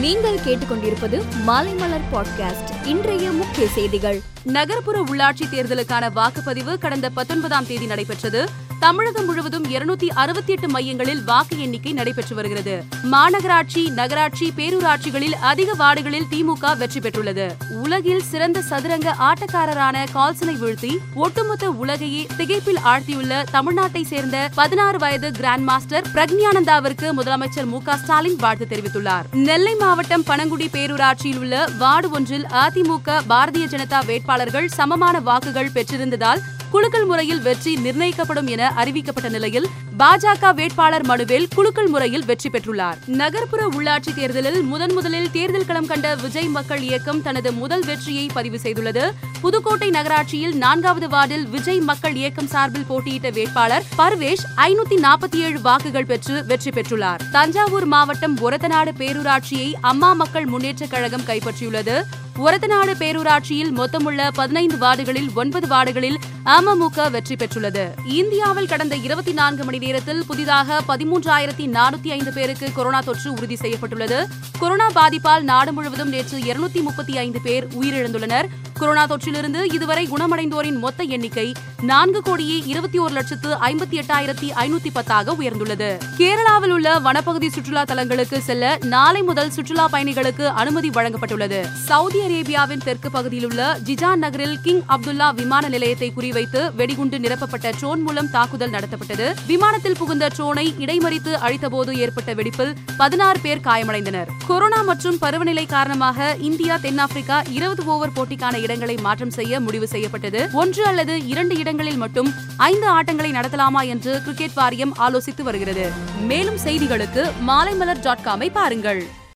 நீங்கள் கேட்டுக்கொண்டிருப்பது மாலைமலர் பாட்காஸ்ட் இன்றைய முக்கிய செய்திகள். நகர்ப்புற உள்ளாட்சி தேர்தலுக்கான வாக்குப்பதிவு கடந்த பத்தொன்பதாம் தேதி நடைபெற்றது. தமிழகம் முழுவதும் இருநூத்தி அறுபத்தி எட்டு மையங்களில் வாக்கு எண்ணிக்கை நடைபெற்று வருகிறது. மாநகராட்சி நகராட்சி பேரூராட்சிகளில் அதிக வார்டுகளில் திமுக வெற்றி பெற்றுள்ளது. உலகில் சிறந்த சதுரங்க ஆட்டக்காரரான கால்சனை வீழ்த்தி ஒட்டுமொத்த உலகையே திகைப்பில் ஆழ்த்தியுள்ள தமிழ்நாட்டை சேர்ந்த பதினாறு வயது கிராண்ட் மாஸ்டர் பிரக்ஞானந்தாவிற்கு முதலமைச்சர் மு க ஸ்டாலின் வாழ்த்து தெரிவித்துள்ளார். நெல்லை மாவட்டம் பனங்குடி பேரூராட்சியில் உள்ள வார்டு ஒன்றில் அதிமுக பாரதிய ஜனதா வேட்பாளர்கள் சமமான வாக்குகள் பெற்றிருந்ததால் குலுக்கல் முறையில் வெற்றி நிர்ணயிக்கப்படும் என அறிவிக்கப்பட்ட நிலையில் பாஜக வேட்பாளர் மனுவேல் குலுக்கல் முறையில் வெற்றி பெற்றுள்ளார். நகர்ப்புற உள்ளாட்சி தேர்தலில் முதன் முதலில் தேர்தல் களம் கண்ட விஜய் மக்கள் இயக்கம் தனது முதல் வெற்றியை பதிவு செய்துள்ளது. புதுக்கோட்டை நகராட்சியில் நான்காவது வார்டில் விஜய் மக்கள் இயக்கம் சார்பில் போட்டியிட்ட வேட்பாளர் பர்வேஷ் ஐநூத்தி நாற்பத்தி ஏழு வாக்குகள் பெற்று வெற்றி பெற்றுள்ளார். தஞ்சாவூர் மாவட்டம் ஒரத்தநாடு பேரூராட்சியை அம்மா மக்கள் முன்னேற்றக் கழகம் கைப்பற்றியுள்ளது. ஒரத்தநாடு பேரூராட்சியில் மொத்தமுள்ள பதினைந்து வார்டுகளில் ஒன்பது வார்டுகளில் அமமுக வெற்றி பெற்றுள்ளது. இந்தியாவில் கடந்த இருபத்தி நான்கு மணி நேரத்தில் புதிதாக பதிமூன்றாயிரத்தி நானூத்தி ஐந்து பேருக்கு கொரோனா தொற்று உறுதி செய்யப்பட்டுள்ளது. கொரோனா பாதிப்பால் நாடு முழுவதும் நேற்று இருநூத்தி முப்பத்தி ஐந்து பேர் உயிரிழந்துள்ளனர். கொரோனா தொற்றிலிருந்து இதுவரை குணமடைந்தோரின் மொத்த எண்ணிக்கை நான்கு கோடியே இருபத்தி ஒரு லட்சத்து ஐம்பத்தி எட்டாயிரத்தி ஐநூத்தி பத்தாக உயர்ந்துள்ளது. கேரளாவில் உள்ள வனப்பகுதி சுற்றுலா தலங்களுக்கு செல்ல நாளை முதல் சுற்றுலா பயணிகளுக்கு அனுமதி வழங்கப்பட்டுள்ளது. சவுதி அரேபியாவின் தெற்கு பகுதியில் உள்ள ஜிஜான் நகரில் கிங் அப்துல்லா விமான நிலையத்தை குறிவைத்து வெடிகுண்டு நிரப்பப்பட்ட ட்ரோன் மூலம் தாக்குதல் நடத்தப்பட்டது. விமானத்தில் புகுந்த ட்ரோனை இடைமறித்து அழித்தபோது ஏற்பட்ட வெடிப்பில் பதினாறு பேர் காயமடைந்தனர். கொரோனா மற்றும் பருவநிலை காரணமாக இந்தியா தென்னாப்பிரிக்கா இருபது ஓவர் போட்டிக்கான இடங்களை மாற்றம் செய்ய முடிவு செய்யப்பட்டது. ஒன்று அல்லது இரண்டு இடங்களில் மட்டும் ஐந்து ஆட்டங்களை நடத்தலாமா என்று கிரிக்கெட் வாரியம் ஆலோசித்து வருகிறது. மேலும் செய்திகளுக்கு மாலைமலர் டாட் காமை பாருங்கள்.